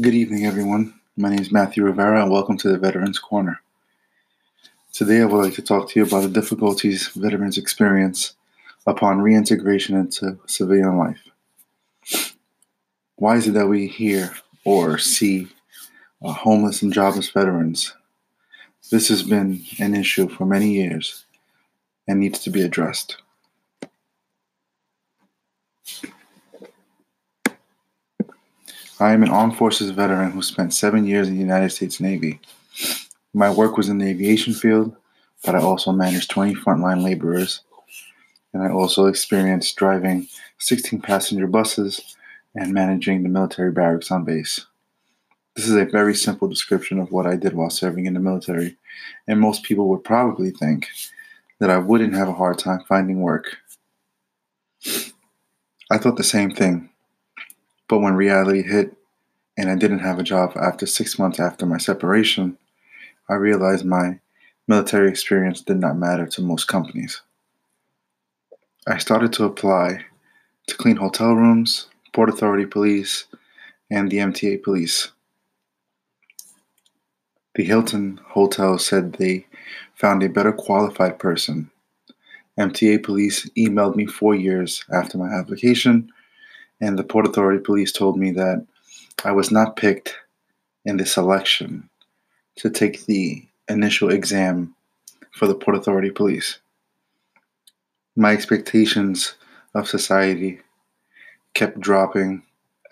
Good evening, everyone. My name is Matthew Rivera, and welcome to the Veterans Corner. Today, I would like to talk to you about the difficulties veterans experience upon reintegration into civilian life. Why is it that we hear or see uh, homeless and jobless veterans? This has been an issue for many years and needs to be addressed. I am an armed forces veteran who spent seven years in the United States Navy. My work was in the aviation field, but I also managed 20 frontline laborers, and I also experienced driving 16 passenger buses and managing the military barracks on base. This is a very simple description of what I did while serving in the military, and most people would probably think that I wouldn't have a hard time finding work. I thought the same thing but when reality hit and I didn't have a job after six months after my separation, I realized my military experience did not matter to most companies. I started to apply to clean hotel rooms, Port Authority police, and the MTA police. The Hilton Hotel said they found a better qualified person. MTA police emailed me four years after my application and the Port Authority police told me that I was not picked in the selection to take the initial exam for the Port Authority police. My expectations of society kept dropping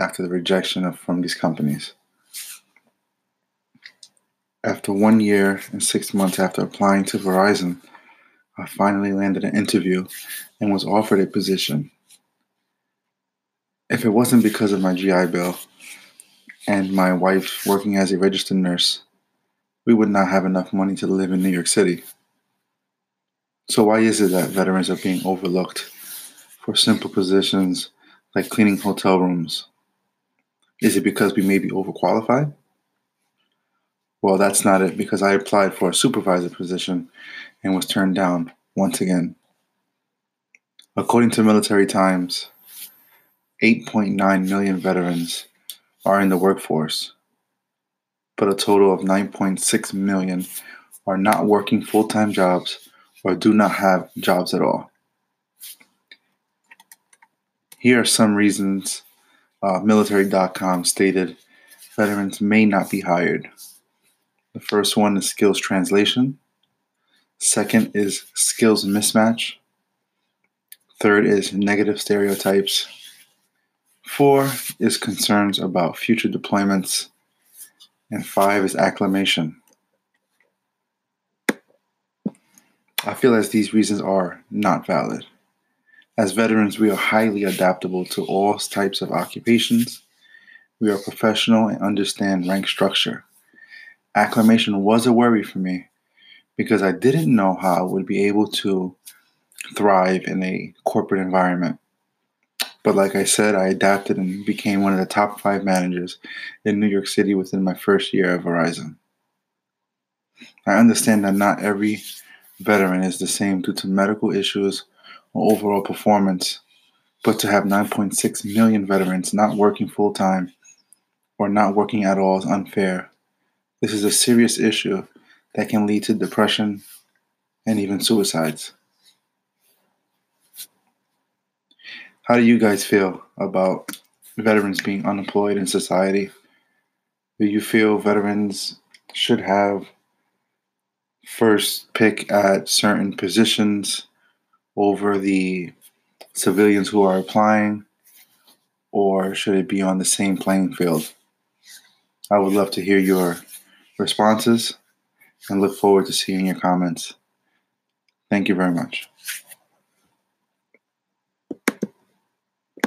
after the rejection of, from these companies. After one year and six months after applying to Verizon, I finally landed an interview and was offered a position if it wasn't because of my GI Bill and my wife working as a registered nurse, we would not have enough money to live in New York City. So, why is it that veterans are being overlooked for simple positions like cleaning hotel rooms? Is it because we may be overqualified? Well, that's not it because I applied for a supervisor position and was turned down once again. According to Military Times, 8.9 million veterans are in the workforce, but a total of 9.6 million are not working full time jobs or do not have jobs at all. Here are some reasons uh, military.com stated veterans may not be hired. The first one is skills translation. Second is skills mismatch. Third is negative stereotypes. Four is concerns about future deployments. And five is acclimation. I feel as these reasons are not valid. As veterans, we are highly adaptable to all types of occupations. We are professional and understand rank structure. Acclimation was a worry for me because I didn't know how I would be able to thrive in a corporate environment. But like I said, I adapted and became one of the top five managers in New York City within my first year at Verizon. I understand that not every veteran is the same due to medical issues or overall performance, but to have 9.6 million veterans not working full time or not working at all is unfair. This is a serious issue that can lead to depression and even suicides. How do you guys feel about veterans being unemployed in society? Do you feel veterans should have first pick at certain positions over the civilians who are applying, or should it be on the same playing field? I would love to hear your responses and look forward to seeing your comments. Thank you very much.